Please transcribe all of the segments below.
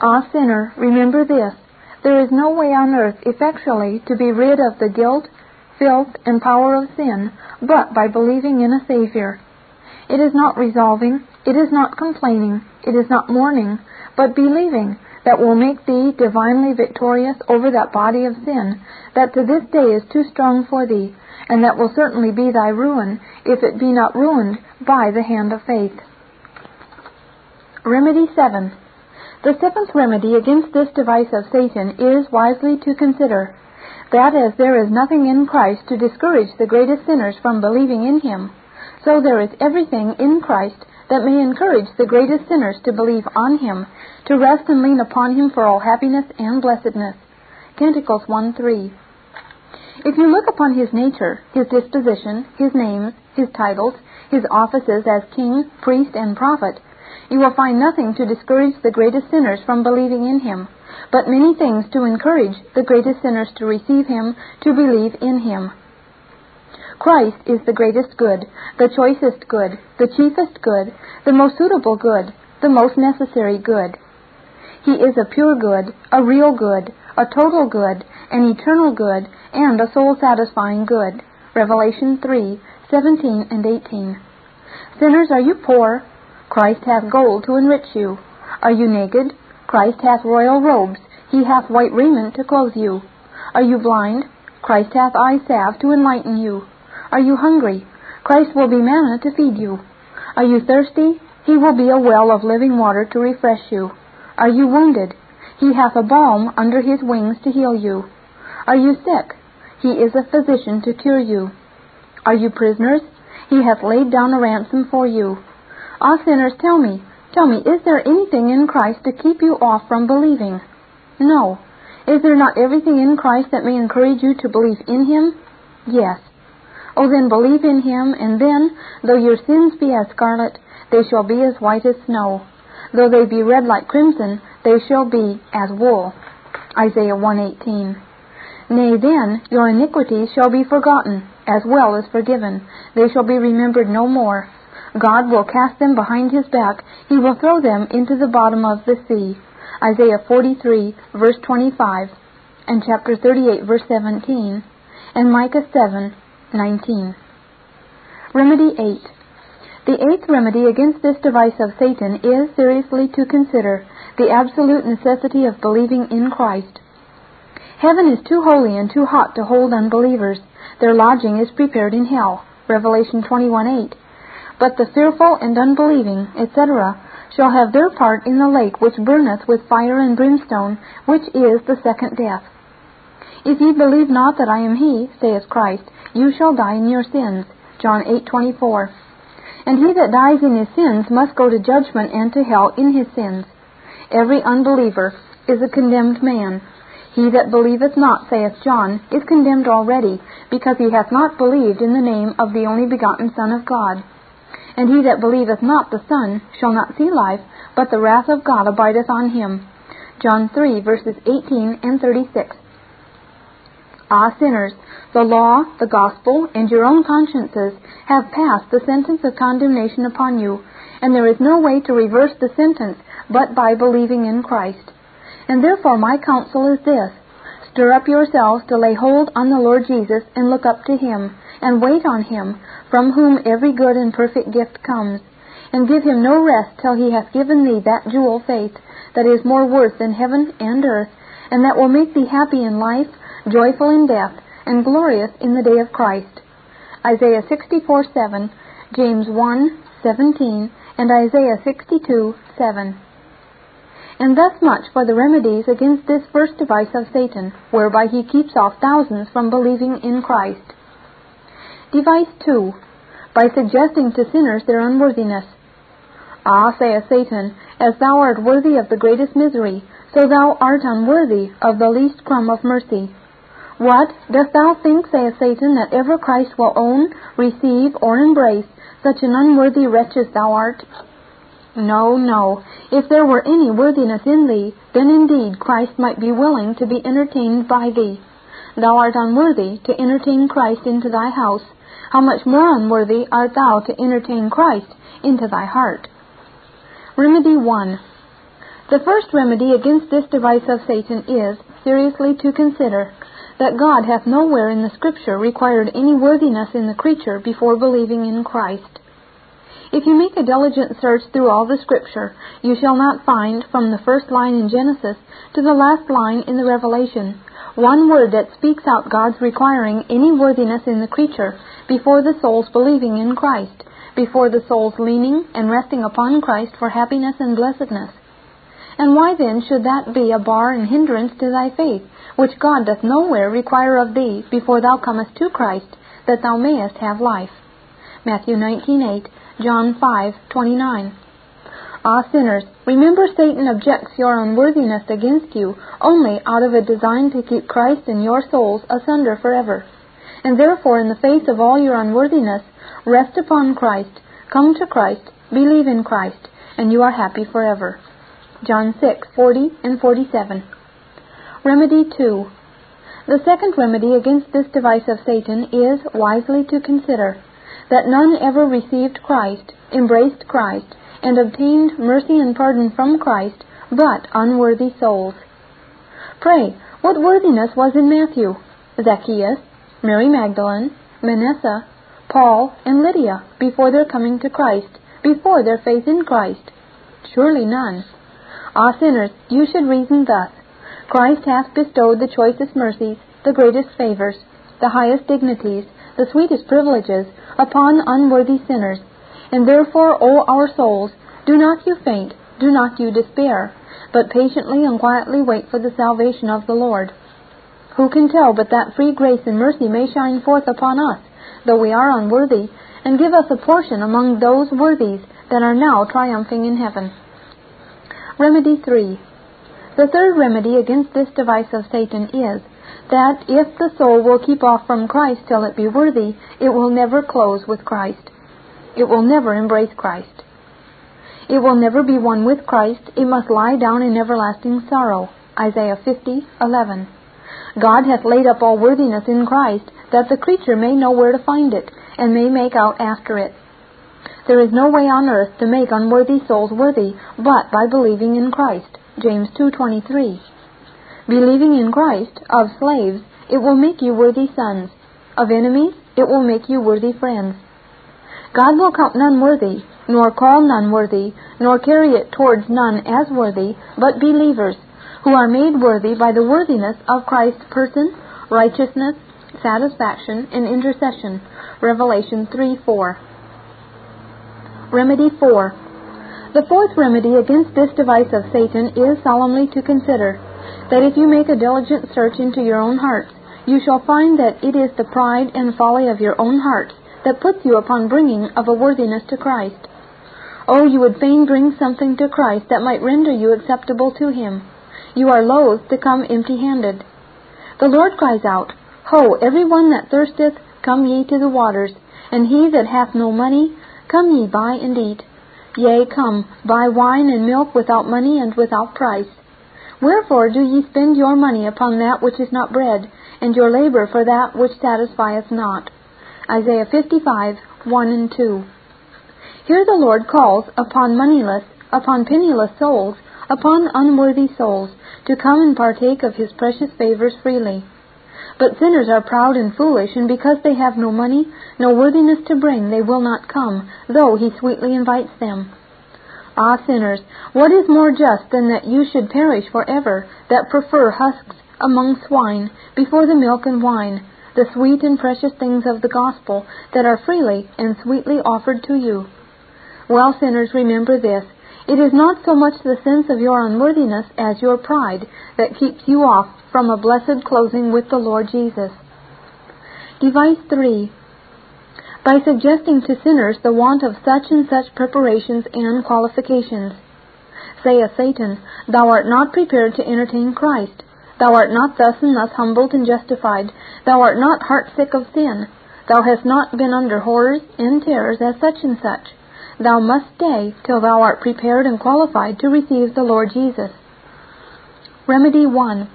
Ah, sinner, remember this. There is no way on earth effectually to be rid of the guilt, filth, and power of sin but by believing in a Savior. It is not resolving, it is not complaining, it is not mourning, but believing that will make thee divinely victorious over that body of sin that to this day is too strong for thee, and that will certainly be thy ruin if it be not ruined by the hand of faith. Remedy 7. The seventh remedy against this device of Satan is wisely to consider that as there is nothing in Christ to discourage the greatest sinners from believing in him, so there is everything in Christ that may encourage the greatest sinners to believe on him, to rest and lean upon him for all happiness and blessedness. Canticles 1 3. If you look upon his nature, his disposition, his names, his titles, his offices as king, priest, and prophet, you will find nothing to discourage the greatest sinners from believing in him, but many things to encourage the greatest sinners to receive him, to believe in him. Christ is the greatest good, the choicest good, the chiefest good, the most suitable good, the most necessary good. He is a pure good, a real good, a total good, an eternal good, and a soul satisfying good. Revelation 3 17 and 18. Sinners, are you poor? Christ hath gold to enrich you. Are you naked? Christ hath royal robes, he hath white raiment to clothe you. Are you blind? Christ hath eye salve to enlighten you. Are you hungry? Christ will be manna to feed you. Are you thirsty? He will be a well of living water to refresh you. Are you wounded? He hath a balm under his wings to heal you. Are you sick? He is a physician to cure you. Are you prisoners? He hath laid down a ransom for you. Ah, sinners, tell me, tell me, is there anything in Christ to keep you off from believing? No. Is there not everything in Christ that may encourage you to believe in Him? Yes. Oh, then believe in Him, and then, though your sins be as scarlet, they shall be as white as snow. Though they be red like crimson, they shall be as wool. Isaiah 118. Nay, then, your iniquities shall be forgotten, as well as forgiven. They shall be remembered no more. God will cast them behind his back. He will throw them into the bottom of the sea. Isaiah 43, verse 25, and chapter 38, verse 17, and Micah 7, 19. Remedy 8. The eighth remedy against this device of Satan is seriously to consider the absolute necessity of believing in Christ. Heaven is too holy and too hot to hold unbelievers. Their lodging is prepared in hell. Revelation 21 8. But the fearful and unbelieving, etc., shall have their part in the lake which burneth with fire and brimstone, which is the second death. If ye believe not that I am He, saith Christ, you shall die in your sins. John 8:24. And he that dies in his sins must go to judgment and to hell in his sins. Every unbeliever is a condemned man. He that believeth not, saith John, is condemned already, because he hath not believed in the name of the only begotten Son of God. And he that believeth not the Son shall not see life, but the wrath of God abideth on him. John 3, verses 18 and 36. Ah, sinners, the law, the gospel, and your own consciences have passed the sentence of condemnation upon you, and there is no way to reverse the sentence but by believing in Christ. And therefore my counsel is this Stir up yourselves to lay hold on the Lord Jesus and look up to him, and wait on him, from whom every good and perfect gift comes. And give him no rest till he hath given thee that jewel faith, that is more worth than heaven and earth, and that will make thee happy in life, joyful in death, and glorious in the day of Christ. Isaiah 64 7, James 1 17, and Isaiah 62 7. And thus much for the remedies against this first device of Satan, whereby he keeps off thousands from believing in Christ. Device 2. By suggesting to sinners their unworthiness. Ah, saith Satan, as thou art worthy of the greatest misery, so thou art unworthy of the least crumb of mercy. What? Dost thou think, saith Satan, that ever Christ will own, receive, or embrace such an unworthy wretch as thou art? No, no. If there were any worthiness in thee, then indeed Christ might be willing to be entertained by thee. Thou art unworthy to entertain Christ into thy house. How much more unworthy art thou to entertain Christ into thy heart? Remedy 1. The first remedy against this device of Satan is, seriously to consider, that God hath nowhere in the Scripture required any worthiness in the creature before believing in Christ. If you make a diligent search through all the Scripture, you shall not find, from the first line in Genesis to the last line in the Revelation, one word that speaks out God's requiring any worthiness in the creature before the soul's believing in Christ, before the soul's leaning and resting upon Christ for happiness and blessedness. And why then should that be a bar and hindrance to thy faith, which God doth nowhere require of thee before thou comest to Christ, that thou mayest have life? Matthew 19:8 John 5:29. Ah, sinners, remember Satan objects your unworthiness against you only out of a design to keep Christ and your souls asunder forever. And therefore, in the face of all your unworthiness, rest upon Christ, come to Christ, believe in Christ, and you are happy forever. John 6:40 and 47. Remedy 2. The second remedy against this device of Satan is wisely to consider that none ever received Christ, embraced Christ, and obtained mercy and pardon from Christ, but unworthy souls. Pray, what worthiness was in Matthew? Zacchaeus, Mary Magdalene, Manasseh, Paul, and Lydia before their coming to Christ, before their faith in Christ? Surely none. Ah, sinners, you should reason thus. Christ hath bestowed the choicest mercies, the greatest favors, the highest dignities, the sweetest privileges upon unworthy sinners. And therefore, O our souls, do not you faint, do not you despair, but patiently and quietly wait for the salvation of the Lord. Who can tell but that free grace and mercy may shine forth upon us, though we are unworthy, and give us a portion among those worthies that are now triumphing in heaven? Remedy 3. The third remedy against this device of Satan is that if the soul will keep off from Christ till it be worthy, it will never close with Christ. It will never embrace Christ. It will never be one with Christ. It must lie down in everlasting sorrow. Isaiah 50:11. God hath laid up all worthiness in Christ, that the creature may know where to find it, and may make out after it. There is no way on earth to make unworthy souls worthy, but by believing in Christ. James 2:23. Believing in Christ, of slaves, it will make you worthy sons. Of enemies, it will make you worthy friends. God will count none worthy, nor call none worthy, nor carry it towards none as worthy, but believers, who are made worthy by the worthiness of Christ's person, righteousness, satisfaction, and intercession. Revelation 3 4. Remedy 4. The fourth remedy against this device of Satan is solemnly to consider that if you make a diligent search into your own hearts, you shall find that it is the pride and folly of your own hearts that puts you upon bringing of a worthiness to Christ. Oh, you would fain bring something to Christ that might render you acceptable to Him. You are loath to come empty handed. The Lord cries out, Ho, every one that thirsteth, come ye to the waters, and he that hath no money, come ye buy and eat. Yea, come, buy wine and milk without money and without price. Wherefore do ye spend your money upon that which is not bread, and your labor for that which satisfieth not? Isaiah 55, 1 and 2. Here the Lord calls upon moneyless, upon penniless souls, upon unworthy souls, to come and partake of His precious favors freely. But sinners are proud and foolish, and because they have no money, no worthiness to bring, they will not come, though He sweetly invites them. Ah, sinners, what is more just than that you should perish forever, that prefer husks among swine before the milk and wine, the sweet and precious things of the gospel that are freely and sweetly offered to you? Well, sinners, remember this. It is not so much the sense of your unworthiness as your pride that keeps you off from a blessed closing with the Lord Jesus. Device 3 by suggesting to sinners the want of such and such preparations and qualifications. Saith Satan, Thou art not prepared to entertain Christ. Thou art not thus and thus humbled and justified. Thou art not heart sick of sin. Thou hast not been under horrors and terrors as such and such. Thou must stay till thou art prepared and qualified to receive the Lord Jesus. Remedy 1.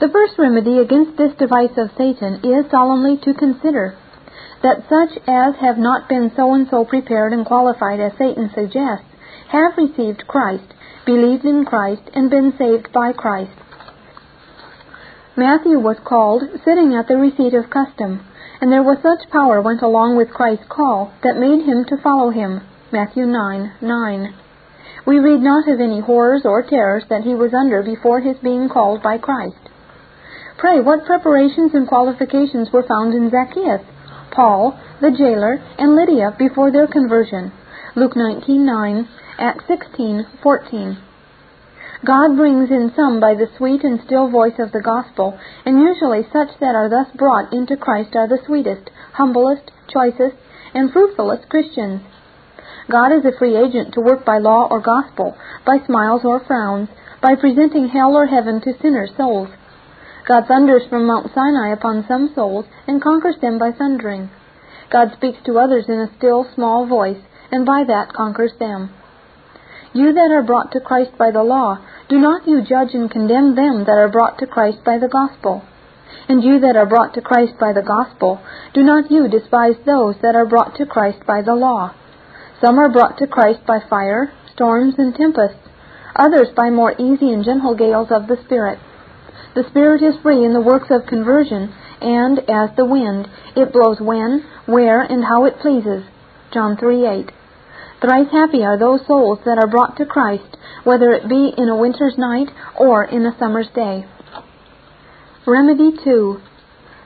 The first remedy against this device of Satan is solemnly to consider that such as have not been so and so prepared and qualified as Satan suggests have received Christ, believed in Christ, and been saved by Christ. Matthew was called sitting at the receipt of custom, and there was such power went along with Christ's call that made him to follow him. Matthew 9 9. We read not of any horrors or terrors that he was under before his being called by Christ. Pray, what preparations and qualifications were found in Zacchaeus, Paul, the jailer, and Lydia before their conversion? Luke 19:9, Acts 16:14. God brings in some by the sweet and still voice of the gospel, and usually such that are thus brought into Christ are the sweetest, humblest, choicest, and fruitfulest Christians. God is a free agent to work by law or gospel, by smiles or frowns, by presenting hell or heaven to sinners' souls. God thunders from Mount Sinai upon some souls and conquers them by thundering. God speaks to others in a still small voice, and by that conquers them. You that are brought to Christ by the law, do not you judge and condemn them that are brought to Christ by the gospel. And you that are brought to Christ by the gospel, do not you despise those that are brought to Christ by the law. Some are brought to Christ by fire, storms, and tempests, others by more easy and gentle gales of the Spirit. The Spirit is free in the works of conversion, and, as the wind, it blows when, where, and how it pleases. John 3 8. Thrice happy are those souls that are brought to Christ, whether it be in a winter's night or in a summer's day. Remedy 2.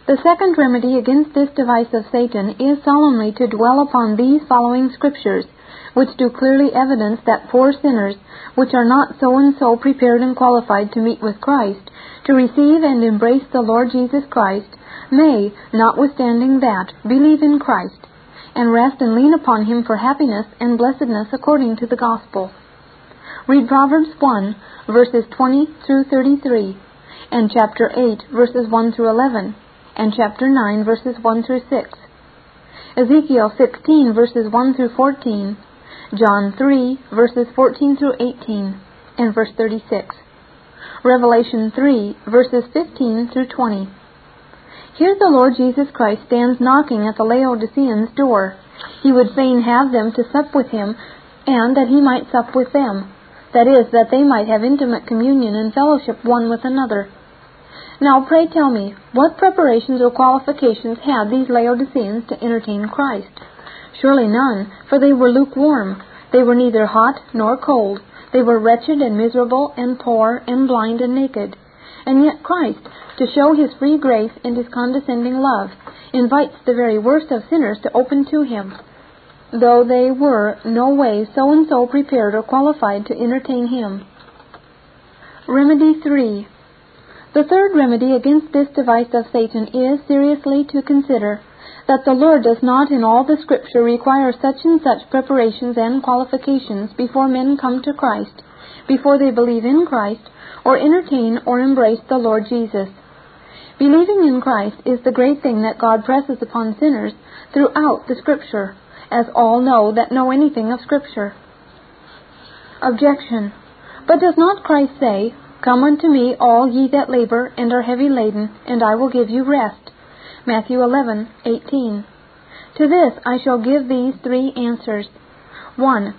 The second remedy against this device of Satan is solemnly to dwell upon these following scriptures, which do clearly evidence that poor sinners, which are not so and so prepared and qualified to meet with Christ, to receive and embrace the Lord Jesus Christ, may, notwithstanding that, believe in Christ, and rest and lean upon Him for happiness and blessedness according to the gospel. Read Proverbs 1, verses 20 through 33, and chapter 8, verses 1 through 11, and chapter 9, verses 1 through 6. Ezekiel 16, verses 1 through 14, John 3, verses 14 through 18, and verse 36. Revelation 3, verses 15 through 20. Here the Lord Jesus Christ stands knocking at the Laodiceans' door. He would fain have them to sup with him, and that he might sup with them. That is, that they might have intimate communion and fellowship one with another. Now, pray tell me, what preparations or qualifications had these Laodiceans to entertain Christ? Surely none, for they were lukewarm. They were neither hot nor cold. They were wretched and miserable and poor and blind and naked. And yet Christ, to show his free grace and his condescending love, invites the very worst of sinners to open to him, though they were no way so and so prepared or qualified to entertain him. Remedy 3. The third remedy against this device of Satan is seriously to consider that the Lord does not in all the Scripture require such and such preparations and qualifications before men come to Christ, before they believe in Christ, or entertain or embrace the Lord Jesus. Believing in Christ is the great thing that God presses upon sinners throughout the Scripture, as all know that know anything of Scripture. Objection. But does not Christ say, Come unto me, all ye that labor and are heavy laden, and I will give you rest? Matthew 11:18. To this I shall give these three answers. 1.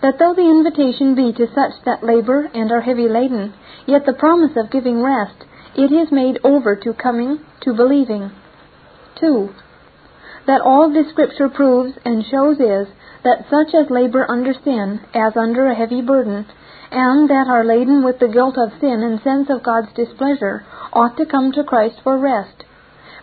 That though the invitation be to such that labor and are heavy laden, yet the promise of giving rest, it is made over to coming to believing. 2. That all this Scripture proves and shows is, that such as labor under sin, as under a heavy burden, and that are laden with the guilt of sin and sense of God's displeasure, ought to come to Christ for rest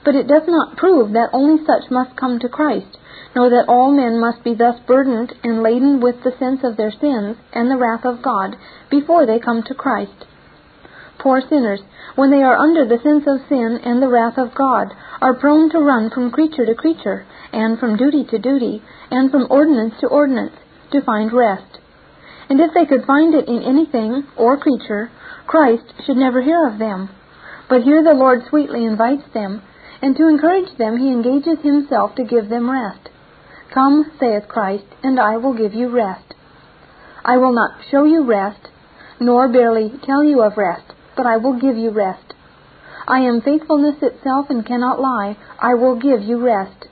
but it does not prove that only such must come to Christ, nor that all men must be thus burdened and laden with the sense of their sins and the wrath of God before they come to Christ. Poor sinners, when they are under the sense of sin and the wrath of God, are prone to run from creature to creature, and from duty to duty, and from ordinance to ordinance, to find rest. And if they could find it in anything or creature, Christ should never hear of them. But here the Lord sweetly invites them and to encourage them he engages himself to give them rest. Come, saith Christ, and I will give you rest. I will not show you rest, nor barely tell you of rest, but I will give you rest. I am faithfulness itself and cannot lie. I will give you rest.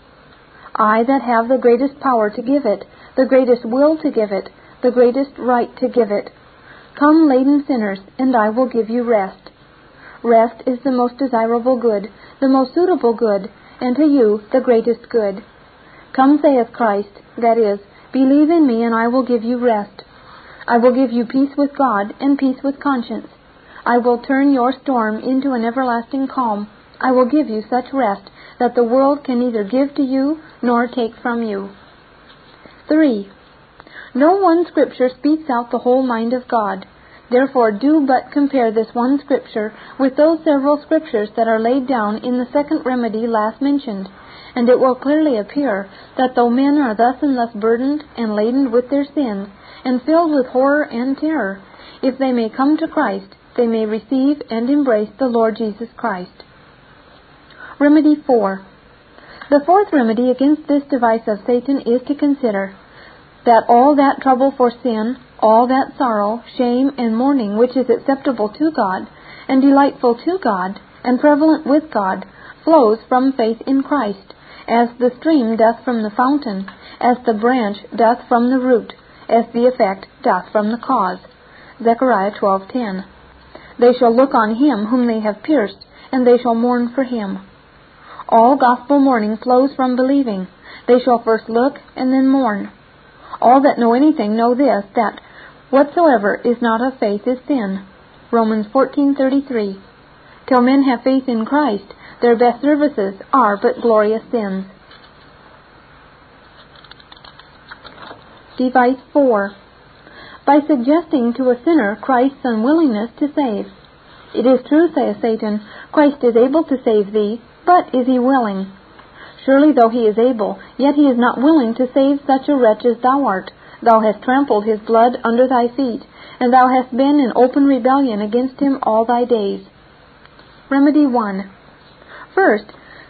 I that have the greatest power to give it, the greatest will to give it, the greatest right to give it. Come, laden sinners, and I will give you rest. Rest is the most desirable good, the most suitable good, and to you the greatest good. Come, saith Christ, that is, believe in me, and I will give you rest. I will give you peace with God and peace with conscience. I will turn your storm into an everlasting calm. I will give you such rest that the world can neither give to you nor take from you. 3. No one scripture speaks out the whole mind of God. Therefore, do but compare this one scripture with those several scriptures that are laid down in the second remedy last mentioned, and it will clearly appear that though men are thus and thus burdened and laden with their sins, and filled with horror and terror, if they may come to Christ, they may receive and embrace the Lord Jesus Christ. Remedy 4. The fourth remedy against this device of Satan is to consider that all that trouble for sin, all that sorrow, shame, and mourning which is acceptable to God, and delightful to God, and prevalent with God, flows from faith in Christ, as the stream doth from the fountain, as the branch doth from the root, as the effect doth from the cause. Zechariah 12:10. They shall look on him whom they have pierced, and they shall mourn for him. All gospel mourning flows from believing. They shall first look and then mourn. All that know anything know this, that whatsoever is not of faith is sin. Romans 14:33. Till men have faith in Christ, their best services are but glorious sins. Device 4. By suggesting to a sinner Christ's unwillingness to save. It is true, saith Satan, Christ is able to save thee, but is he willing? Surely though he is able, yet he is not willing to save such a wretch as thou art. Thou hast trampled his blood under thy feet, and thou hast been in open rebellion against him all thy days. Remedy 1. First,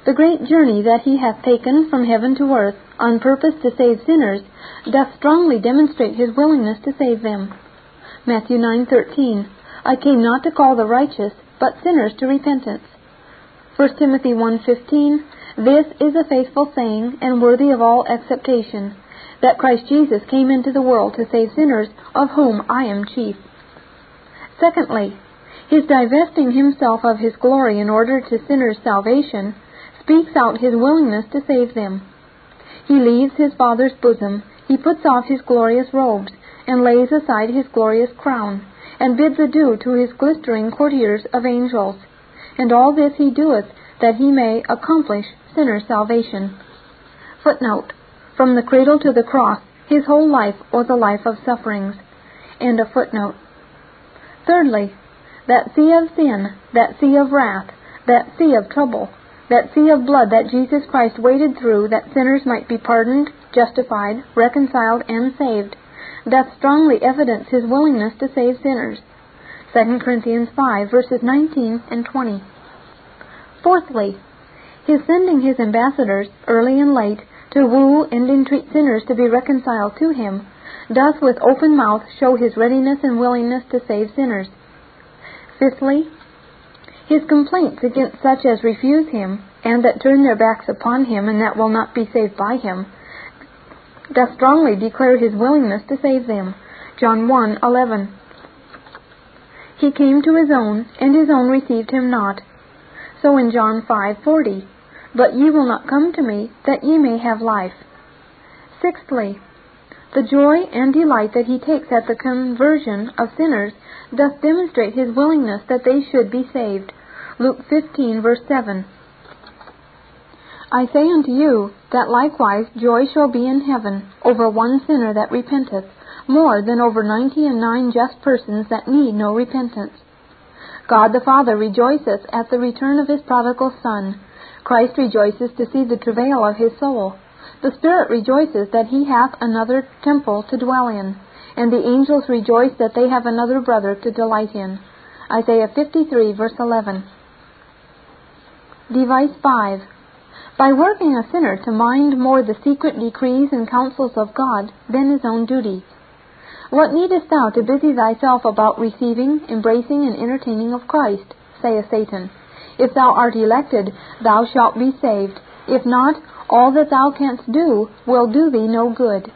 the great journey that he hath taken from heaven to earth, on purpose to save sinners, doth strongly demonstrate his willingness to save them. Matthew 9:13 I came not to call the righteous, but sinners to repentance. 1 Timothy 1:15 This is a faithful saying and worthy of all acceptation, that Christ Jesus came into the world to save sinners, of whom I am chief. Secondly, his divesting himself of his glory in order to sinners' salvation speaks out his willingness to save them. He leaves his Father's bosom, he puts off his glorious robes, and lays aside his glorious crown, and bids adieu to his glistering courtiers of angels. And all this he doeth that he may accomplish sinners' salvation. Footnote From the cradle to the cross, his whole life was a life of sufferings. End of footnote. Thirdly, that sea of sin, that sea of wrath, that sea of trouble, that sea of blood that Jesus Christ waded through that sinners might be pardoned, justified, reconciled, and saved, doth strongly evidence his willingness to save sinners. 2 Corinthians 5, verses 19 and 20. Fourthly, his sending his ambassadors, early and late, to woo and entreat sinners to be reconciled to him, doth with open mouth show his readiness and willingness to save sinners. Fifthly, his complaints against such as refuse him, and that turn their backs upon him, and that will not be saved by him, doth strongly declare his willingness to save them. John 1:11. He came to his own, and his own received him not. So in John 5:40, but ye will not come to me, that ye may have life. Sixthly, the joy and delight that he takes at the conversion of sinners doth demonstrate his willingness that they should be saved. Luke 15, verse 7. I say unto you, that likewise joy shall be in heaven over one sinner that repenteth, more than over ninety and nine just persons that need no repentance. God the Father rejoiceth at the return of his prodigal Son. Christ rejoices to see the travail of his soul. The Spirit rejoices that he hath another temple to dwell in, and the angels rejoice that they have another brother to delight in. Isaiah 53, verse 11. Device 5. By working a sinner to mind more the secret decrees and counsels of God than his own duty. What needest thou to busy thyself about receiving, embracing, and entertaining of Christ? saith Satan. If thou art elected, thou shalt be saved. If not, all that thou canst do will do thee no good.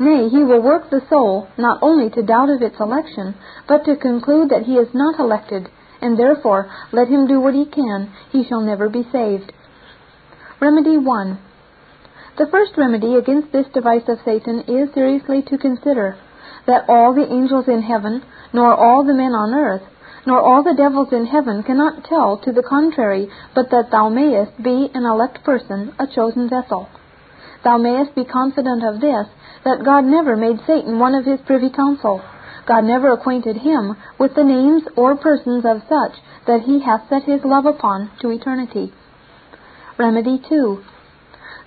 Nay, he will work the soul not only to doubt of its election, but to conclude that he is not elected, and therefore, let him do what he can, he shall never be saved. Remedy 1. The first remedy against this device of Satan is seriously to consider that all the angels in heaven, nor all the men on earth, nor all the devils in heaven cannot tell to the contrary, but that thou mayest be an elect person, a chosen vessel. Thou mayest be confident of this, that God never made Satan one of his privy council. God never acquainted him with the names or persons of such that he hath set his love upon to eternity. Remedy 2.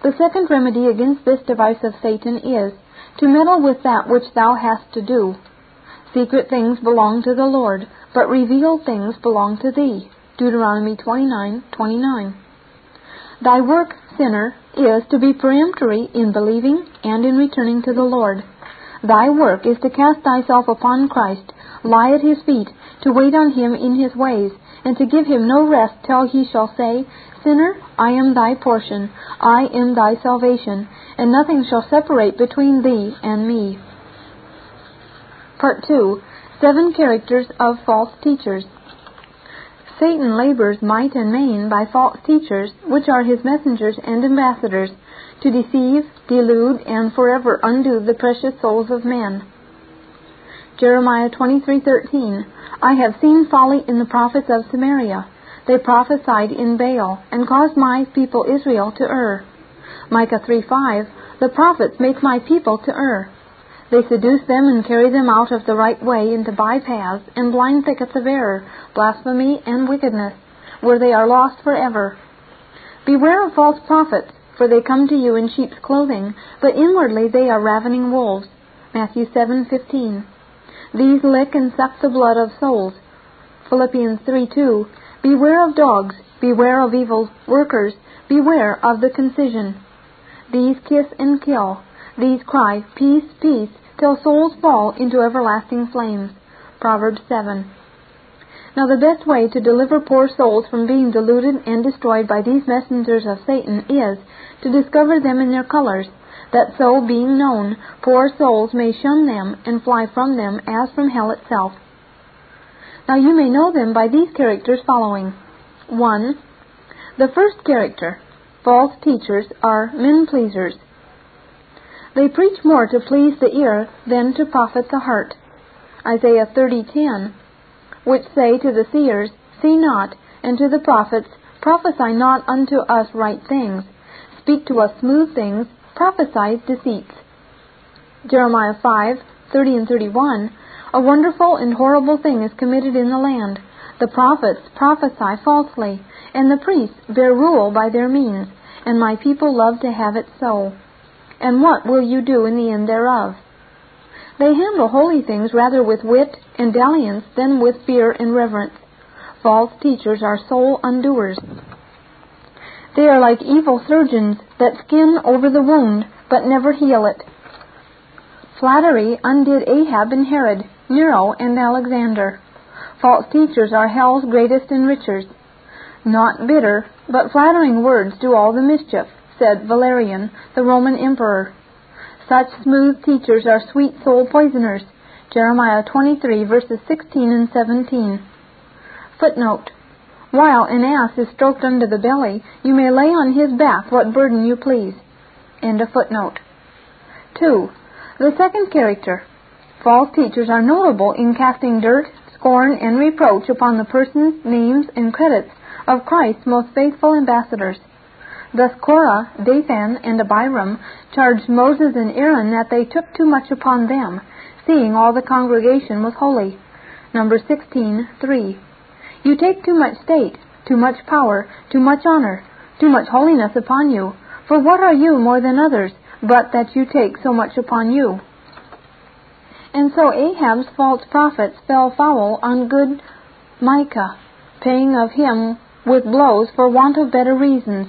The second remedy against this device of Satan is to meddle with that which thou hast to do. Secret things belong to the Lord, but revealed things belong to thee. Deuteronomy 29:29. Thy work, sinner, is to be peremptory in believing and in returning to the Lord. Thy work is to cast thyself upon Christ, lie at his feet, to wait on him in his ways, and to give him no rest till he shall say, Sinner, I am thy portion, I am thy salvation, and nothing shall separate between thee and me. Part 2 Seven Characters of False Teachers. Satan labors might and main by false teachers, which are his messengers and ambassadors, to deceive, delude, and forever undo the precious souls of men. Jeremiah 23:13 I have seen folly in the prophets of Samaria. They prophesied in Baal and caused my people Israel to err. Micah 3:5 The prophets make my people to err. They seduce them and carry them out of the right way into bypaths and blind thickets of error, blasphemy, and wickedness, where they are lost forever. Beware of false prophets, for they come to you in sheep's clothing, but inwardly they are ravening wolves. Matthew 7:15. These lick and suck the blood of souls. Philippians 3:2. Beware of dogs, beware of evil workers, beware of the concision. These kiss and kill. These cry, Peace, peace, till souls fall into everlasting flames. Proverbs 7. Now the best way to deliver poor souls from being deluded and destroyed by these messengers of Satan is to discover them in their colors, that so, being known, poor souls may shun them and fly from them as from hell itself. Now you may know them by these characters following. 1. The first character, false teachers, are men pleasers. They preach more to please the ear than to profit the heart. Isaiah 30:10, which say to the seers, See not, and to the prophets, Prophesy not unto us right things, speak to us smooth things, prophesy deceits. Jeremiah 5:30 and 31, A wonderful and horrible thing is committed in the land. The prophets prophesy falsely, and the priests bear rule by their means, and my people love to have it so and what will you do in the end thereof? They handle holy things rather with wit and dalliance than with fear and reverence. False teachers are soul undoers. They are like evil surgeons that skin over the wound but never heal it. Flattery undid Ahab and Herod, Nero and Alexander. False teachers are hell's greatest enrichers. Not bitter, but flattering words do all the mischief said Valerian, the Roman emperor. Such smooth teachers are sweet soul poisoners. Jeremiah 23 verses 16 and 17. Footnote. While an ass is stroked under the belly, you may lay on his back what burden you please. End of footnote. 2. The second character. False teachers are notable in casting dirt, scorn, and reproach upon the persons, names, and credits of Christ's most faithful ambassadors. Thus Korah, Dathan, and Abiram charged Moses and Aaron that they took too much upon them, seeing all the congregation was holy. Number 16:3. You take too much state, too much power, too much honor, too much holiness upon you. For what are you more than others, but that you take so much upon you? And so Ahab's false prophets fell foul on good Micah, paying of him with blows for want of better reasons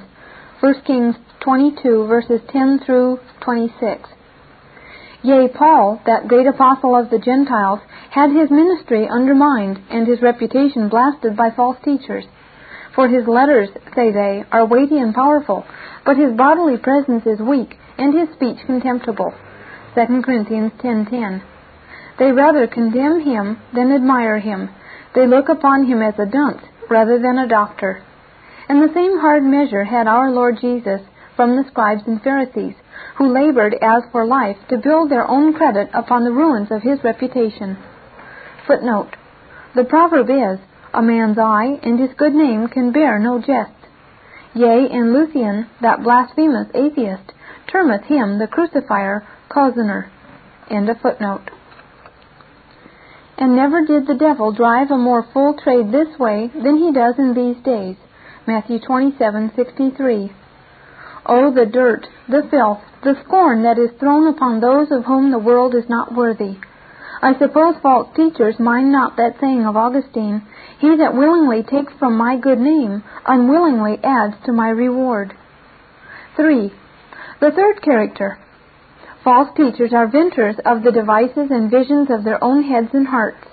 1 Kings 22, verses 10 through 26. Yea, Paul, that great apostle of the Gentiles, had his ministry undermined and his reputation blasted by false teachers. For his letters, say they, are weighty and powerful, but his bodily presence is weak and his speech contemptible. 2 Corinthians 10:10. They rather condemn him than admire him. They look upon him as a dunce rather than a doctor. And the same hard measure had our Lord Jesus from the scribes and Pharisees, who labored as for life to build their own credit upon the ruins of his reputation. Footnote. The proverb is, A man's eye and his good name can bear no jest. Yea, and Lucian, that blasphemous atheist, termeth him the crucifier cozener. End of footnote. And never did the devil drive a more full trade this way than he does in these days. Matthew 27:63. Oh, the dirt, the filth, the scorn that is thrown upon those of whom the world is not worthy. I suppose false teachers mind not that saying of Augustine, He that willingly takes from my good name, unwillingly adds to my reward. 3. The third character. False teachers are venters of the devices and visions of their own heads and hearts.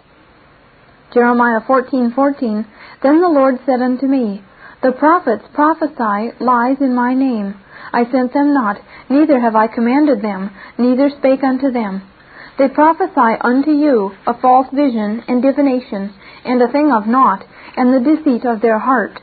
Jeremiah 14:14 Then the Lord said unto me, The prophets prophesy lies in my name. I sent them not, neither have I commanded them, neither spake unto them. They prophesy unto you a false vision and divination, and a thing of naught, and the deceit of their heart.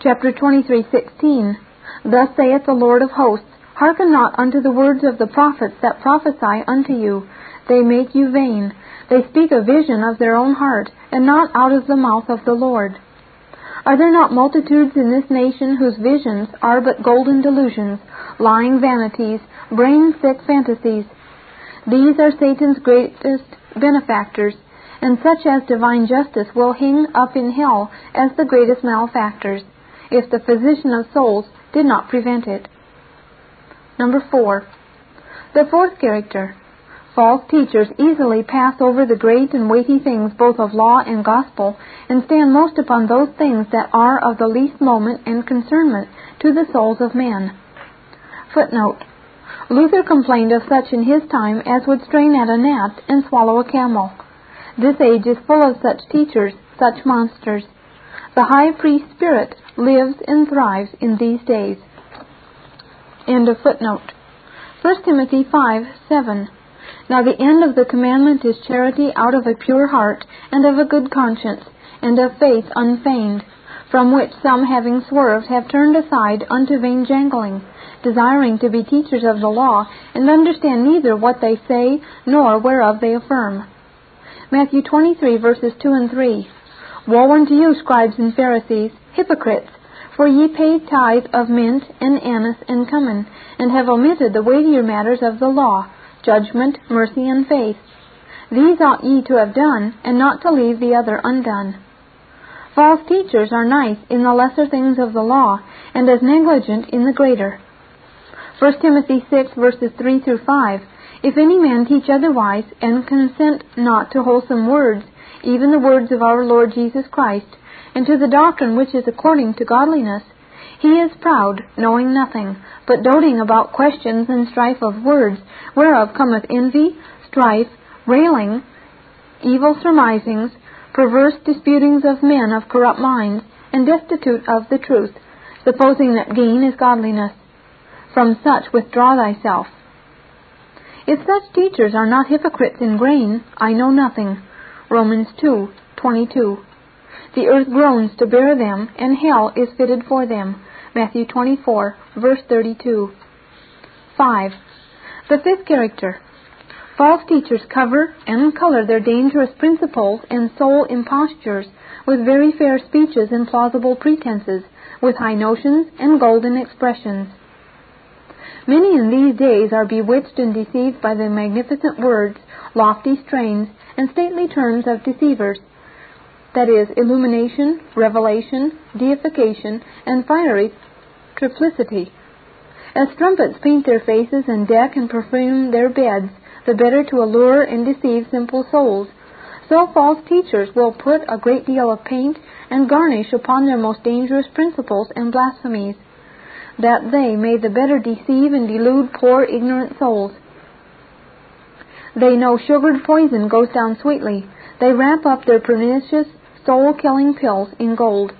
Chapter 23:16 Thus saith the Lord of hosts, Hearken not unto the words of the prophets that prophesy unto you. They make you vain. They speak a vision of their own heart, and not out of the mouth of the Lord. Are there not multitudes in this nation whose visions are but golden delusions, lying vanities, brain sick fantasies, these are Satan's greatest benefactors, and such as divine justice will hang up in hell as the greatest malefactors, if the physician of souls did not prevent it. Number four. The fourth character. False teachers easily pass over the great and weighty things both of law and gospel, and stand most upon those things that are of the least moment and concernment to the souls of men. Footnote. Luther complained of such in his time as would strain at a gnat and swallow a camel. This age is full of such teachers, such monsters. The high priest spirit lives and thrives in these days. End of footnote. 1 Timothy 5 7. Now the end of the commandment is charity out of a pure heart, and of a good conscience, and of faith unfeigned, from which some having swerved have turned aside unto vain jangling desiring to be teachers of the law, and understand neither what they say nor whereof they affirm. Matthew 23, verses 2 and 3. Woe unto you, scribes and Pharisees, hypocrites! For ye pay tithe of mint and anise and cummin, and have omitted the weightier matters of the law, judgment, mercy, and faith. These ought ye to have done, and not to leave the other undone. False teachers are nice in the lesser things of the law, and as negligent in the greater. 1 Timothy 6 verses 3 through 5. If any man teach otherwise, and consent not to wholesome words, even the words of our Lord Jesus Christ, and to the doctrine which is according to godliness, he is proud, knowing nothing, but doting about questions and strife of words, whereof cometh envy, strife, railing, evil surmisings, perverse disputings of men of corrupt minds, and destitute of the truth, supposing that gain is godliness. From such withdraw thyself. If such teachers are not hypocrites in grain, I know nothing. Romans 2:22. The earth groans to bear them, and hell is fitted for them. Matthew 24, verse 32. 5. The fifth character. False teachers cover and color their dangerous principles and soul impostures with very fair speeches and plausible pretenses, with high notions and golden expressions. Many in these days are bewitched and deceived by the magnificent words, lofty strains, and stately terms of deceivers, that is, illumination, revelation, deification, and fiery triplicity. As trumpets paint their faces and deck and perfume their beds, the better to allure and deceive simple souls, so false teachers will put a great deal of paint and garnish upon their most dangerous principles and blasphemies that they may the better deceive and delude poor ignorant souls. They know sugared poison goes down sweetly. They wrap up their pernicious, soul killing pills in gold.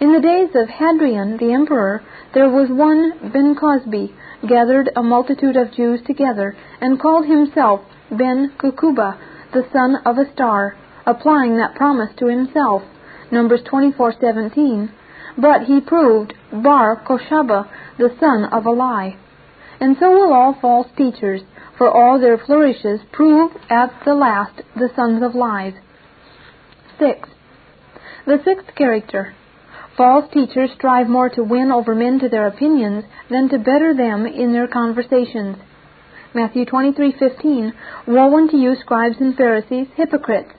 In the days of Hadrian the Emperor, there was one Ben Cosby, gathered a multitude of Jews together, and called himself Ben Kukuba, the son of a star, applying that promise to himself. Numbers 24:17. But he proved Bar Koshaba, the son of a lie. And so will all false teachers, for all their flourishes prove at the last the sons of lies. 6. The sixth character. False teachers strive more to win over men to their opinions than to better them in their conversations. Matthew 23:15 Woe unto you scribes and Pharisees, hypocrites,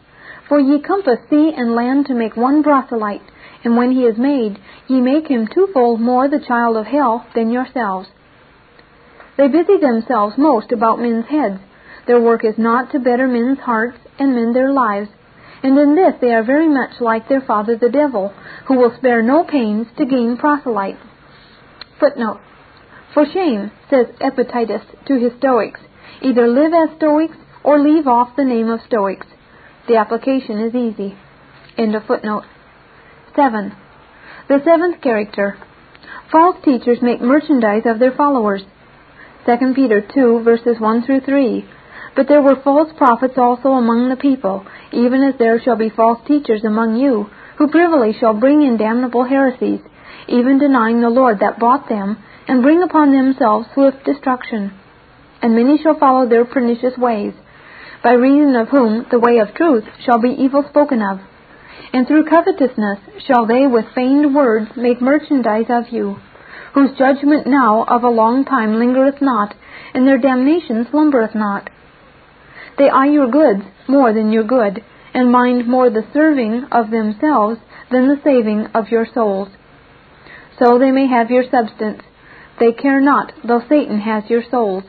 for ye compass sea and land to make one proselyte, and when he is made, ye make him twofold more the child of hell than yourselves. They busy themselves most about men's heads. Their work is not to better men's hearts and mend their lives, and in this they are very much like their father the devil, who will spare no pains to gain proselytes. Footnote. For shame, says Epictetus to his Stoics, either live as Stoics or leave off the name of Stoics. The application is easy. End of footnote. 7. The seventh character. False teachers make merchandise of their followers. 2 Peter 2, verses 1 through 3. But there were false prophets also among the people, even as there shall be false teachers among you, who privily shall bring in damnable heresies, even denying the Lord that bought them, and bring upon themselves swift destruction. And many shall follow their pernicious ways, by reason of whom the way of truth shall be evil spoken of. And through covetousness shall they with feigned words make merchandise of you whose judgment now of a long time lingereth not, and their damnation slumbereth not. They eye your goods more than your good, and mind more the serving of themselves than the saving of your souls. So they may have your substance. They care not, though Satan has your souls.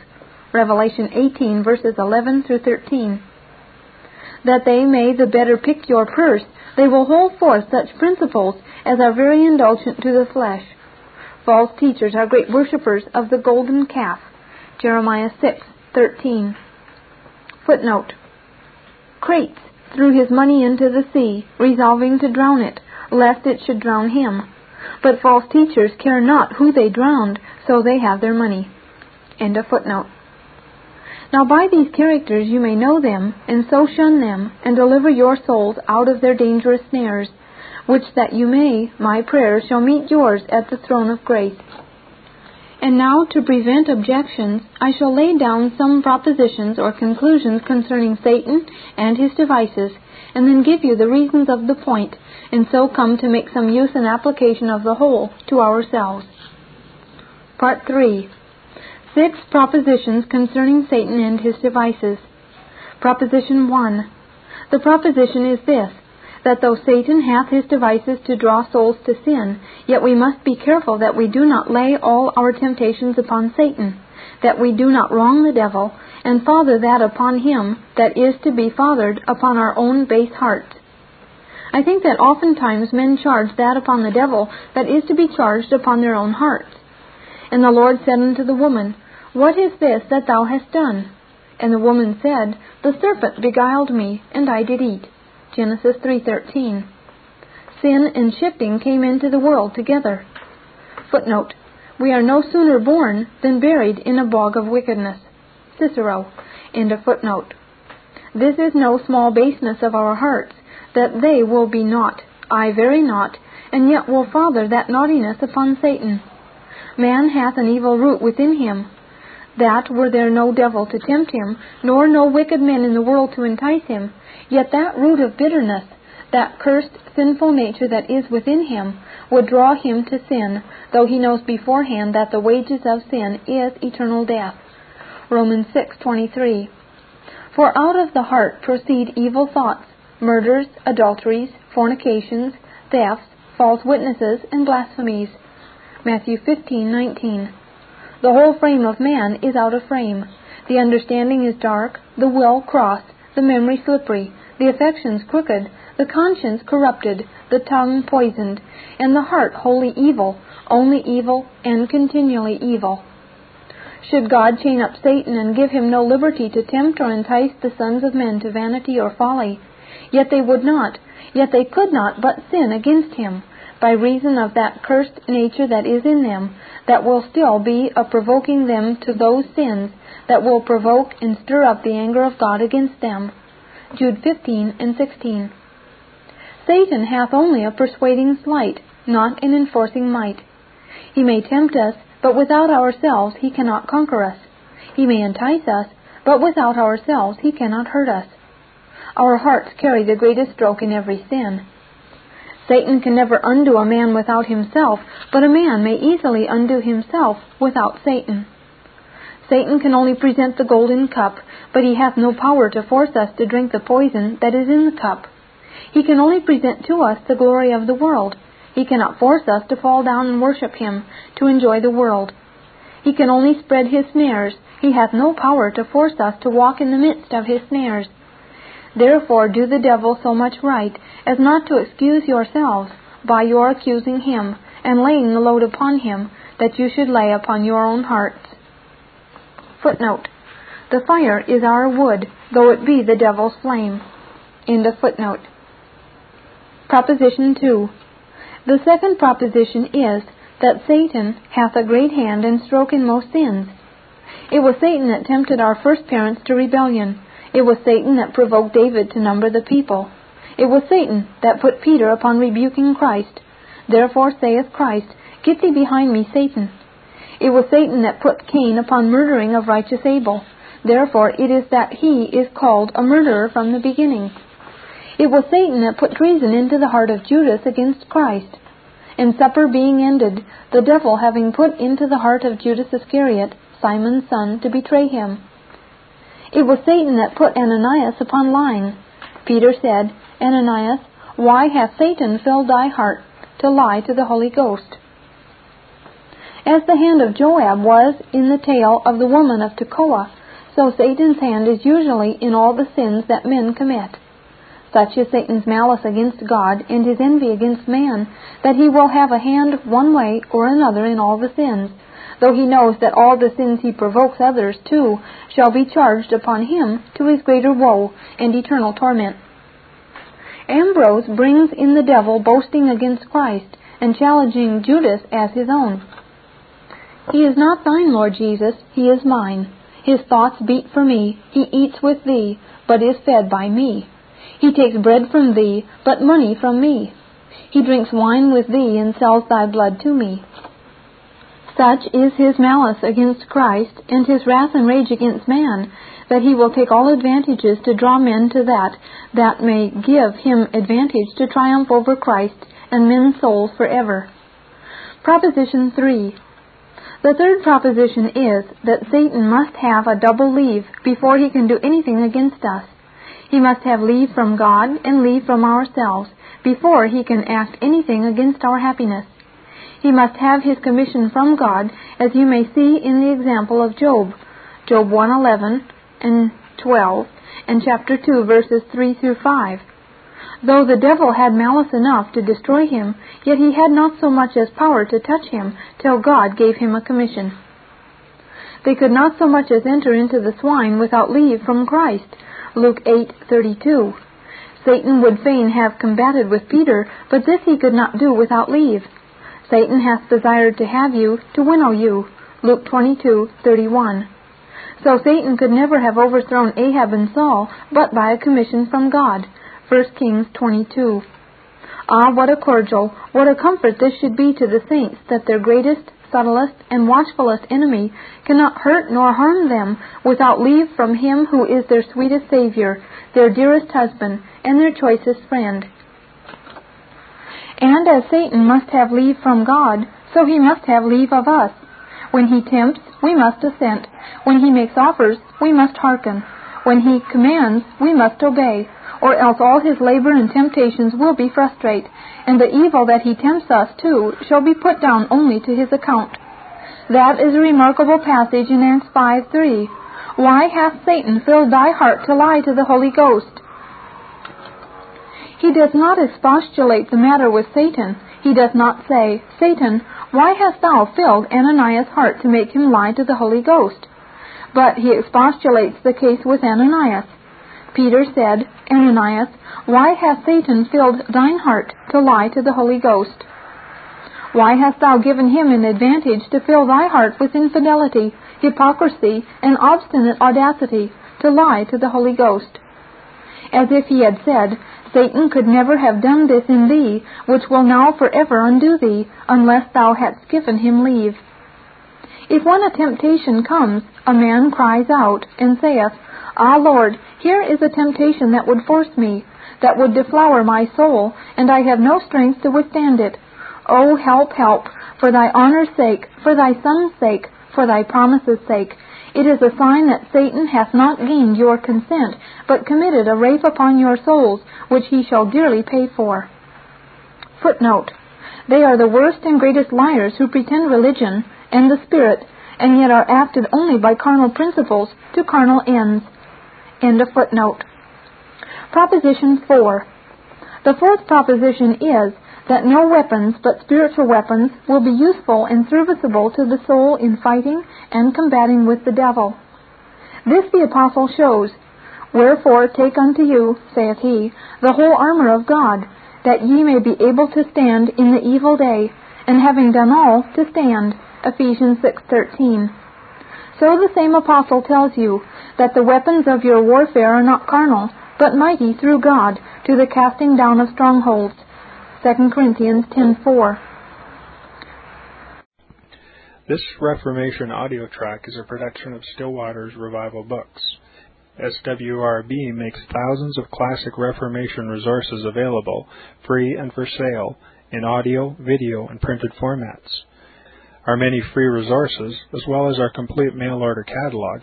Revelation 18, verses 11 through 13. That they may the better pick your purse, they will hold forth such principles as are very indulgent to the flesh False teachers are great worshippers of the golden calf. Jeremiah 6:13. Footnote. Crates threw his money into the sea, resolving to drown it, lest it should drown him. But false teachers care not who they drowned, so they have their money. End of footnote. Now by these characters you may know them, and so shun them, and deliver your souls out of their dangerous snares which that you may, my prayer, shall meet yours at the throne of grace. And now, to prevent objections, I shall lay down some propositions or conclusions concerning Satan and his devices, and then give you the reasons of the point, and so come to make some use and application of the whole to ourselves. Part 3 Six propositions concerning Satan and his devices. Proposition 1 The proposition is this that though Satan hath his devices to draw souls to sin, yet we must be careful that we do not lay all our temptations upon Satan, that we do not wrong the devil, and father that upon him that is to be fathered upon our own base hearts. I think that oftentimes men charge that upon the devil that is to be charged upon their own hearts. And the Lord said unto the woman, What is this that thou hast done? And the woman said, The serpent beguiled me, and I did eat. Genesis 3:13. Sin and shifting came into the world together. Footnote: We are no sooner born than buried in a bog of wickedness. Cicero. End of footnote. This is no small baseness of our hearts, that they will be naught, I very naught, and yet will father that naughtiness upon Satan. Man hath an evil root within him, that were there no devil to tempt him, nor no wicked men in the world to entice him, Yet that root of bitterness, that cursed, sinful nature that is within him, would draw him to sin, though he knows beforehand that the wages of sin is eternal death. Romans 6:23. For out of the heart proceed evil thoughts, murders, adulteries, fornications, thefts, false witnesses, and blasphemies. Matthew 15:19. The whole frame of man is out of frame. The understanding is dark, the will crossed, the memory slippery, the affections crooked, the conscience corrupted, the tongue poisoned, and the heart wholly evil, only evil, and continually evil. Should God chain up Satan and give him no liberty to tempt or entice the sons of men to vanity or folly, yet they would not, yet they could not but sin against him, by reason of that cursed nature that is in them, that will still be a provoking them to those sins that will provoke and stir up the anger of God against them. Jude 15 and 16. Satan hath only a persuading sleight, not an enforcing might. He may tempt us, but without ourselves he cannot conquer us. He may entice us, but without ourselves he cannot hurt us. Our hearts carry the greatest stroke in every sin. Satan can never undo a man without himself, but a man may easily undo himself without Satan. Satan can only present the golden cup, but he hath no power to force us to drink the poison that is in the cup. He can only present to us the glory of the world. He cannot force us to fall down and worship him, to enjoy the world. He can only spread his snares. He hath no power to force us to walk in the midst of his snares. Therefore do the devil so much right as not to excuse yourselves by your accusing him and laying the load upon him that you should lay upon your own hearts. Footnote. The fire is our wood, though it be the devil's flame. End of footnote. Proposition 2. The second proposition is that Satan hath a great hand in most sins. It was Satan that tempted our first parents to rebellion. It was Satan that provoked David to number the people. It was Satan that put Peter upon rebuking Christ. Therefore saith Christ, Get thee behind me, Satan. It was Satan that put Cain upon murdering of righteous Abel. Therefore it is that he is called a murderer from the beginning. It was Satan that put treason into the heart of Judas against Christ. And supper being ended, the devil having put into the heart of Judas Iscariot, Simon's son, to betray him. It was Satan that put Ananias upon lying. Peter said, Ananias, why hath Satan filled thy heart to lie to the Holy Ghost? As the hand of Joab was in the tale of the woman of Tekoa, so Satan's hand is usually in all the sins that men commit. Such is Satan's malice against God and his envy against man, that he will have a hand one way or another in all the sins, though he knows that all the sins he provokes others to shall be charged upon him to his greater woe and eternal torment. Ambrose brings in the devil boasting against Christ and challenging Judas as his own. He is not thine, Lord Jesus, he is mine. His thoughts beat for me, he eats with thee, but is fed by me. He takes bread from thee, but money from me. He drinks wine with thee, and sells thy blood to me. Such is his malice against Christ, and his wrath and rage against man, that he will take all advantages to draw men to that that may give him advantage to triumph over Christ and men's souls forever. Proposition 3. The third proposition is that Satan must have a double leave before he can do anything against us. He must have leave from God and leave from ourselves before he can act anything against our happiness. He must have his commission from God, as you may see in the example of Job, Job 1:11 and 12, and chapter 2 verses 3 through 5. Though the devil had malice enough to destroy him, yet he had not so much as power to touch him till God gave him a commission. They could not so much as enter into the swine without leave from Christ. Luke 8:32. Satan would fain have combated with Peter, but this he could not do without leave. Satan hath desired to have you, to winnow you. Luke 22:31. So Satan could never have overthrown Ahab and Saul, but by a commission from God. 1 Kings 22. Ah, what a cordial, what a comfort this should be to the saints that their greatest, subtlest, and watchfulest enemy cannot hurt nor harm them without leave from him who is their sweetest Savior, their dearest husband, and their choicest friend. And as Satan must have leave from God, so he must have leave of us. When he tempts, we must assent. When he makes offers, we must hearken. When he commands, we must obey, or else all his labor and temptations will be frustrate, and the evil that he tempts us to shall be put down only to his account. That is a remarkable passage in Acts 5:3. Why hath Satan filled thy heart to lie to the Holy Ghost? He does not expostulate the matter with Satan. He does not say, Satan, why hast thou filled Ananias' heart to make him lie to the Holy Ghost? But he expostulates the case with Ananias. Peter said, Ananias, why hath Satan filled thine heart to lie to the Holy Ghost? Why hast thou given him an advantage to fill thy heart with infidelity, hypocrisy, and obstinate audacity, to lie to the Holy Ghost? As if he had said, Satan could never have done this in thee, which will now forever undo thee, unless thou hadst given him leave. If when a temptation comes, a man cries out, and saith, Ah, Lord, here is a temptation that would force me, that would deflower my soul, and I have no strength to withstand it. Oh, help, help, for thy honor's sake, for thy son's sake, for thy promise's sake. It is a sign that Satan hath not gained your consent, but committed a rape upon your souls, which he shall dearly pay for. Footnote. They are the worst and greatest liars who pretend religion and the Spirit, and yet are acted only by carnal principles to carnal ends. End of footnote. Proposition 4. The fourth proposition is that no weapons but spiritual weapons will be useful and serviceable to the soul in fighting and combating with the devil. This the apostle shows. Wherefore take unto you, saith he, the whole armor of God, that ye may be able to stand in the evil day, and having done all, to stand. Ephesians 6:13. So the same apostle tells you that the weapons of your warfare are not carnal, but mighty through God to the casting down of strongholds. 2 Corinthians 10:4. This Reformation audio track is a production of Still Waters Revival Books. SWRB makes thousands of classic Reformation resources available, free and for sale, in audio, video, and printed formats. Our many free resources, as well as our complete mail order catalog,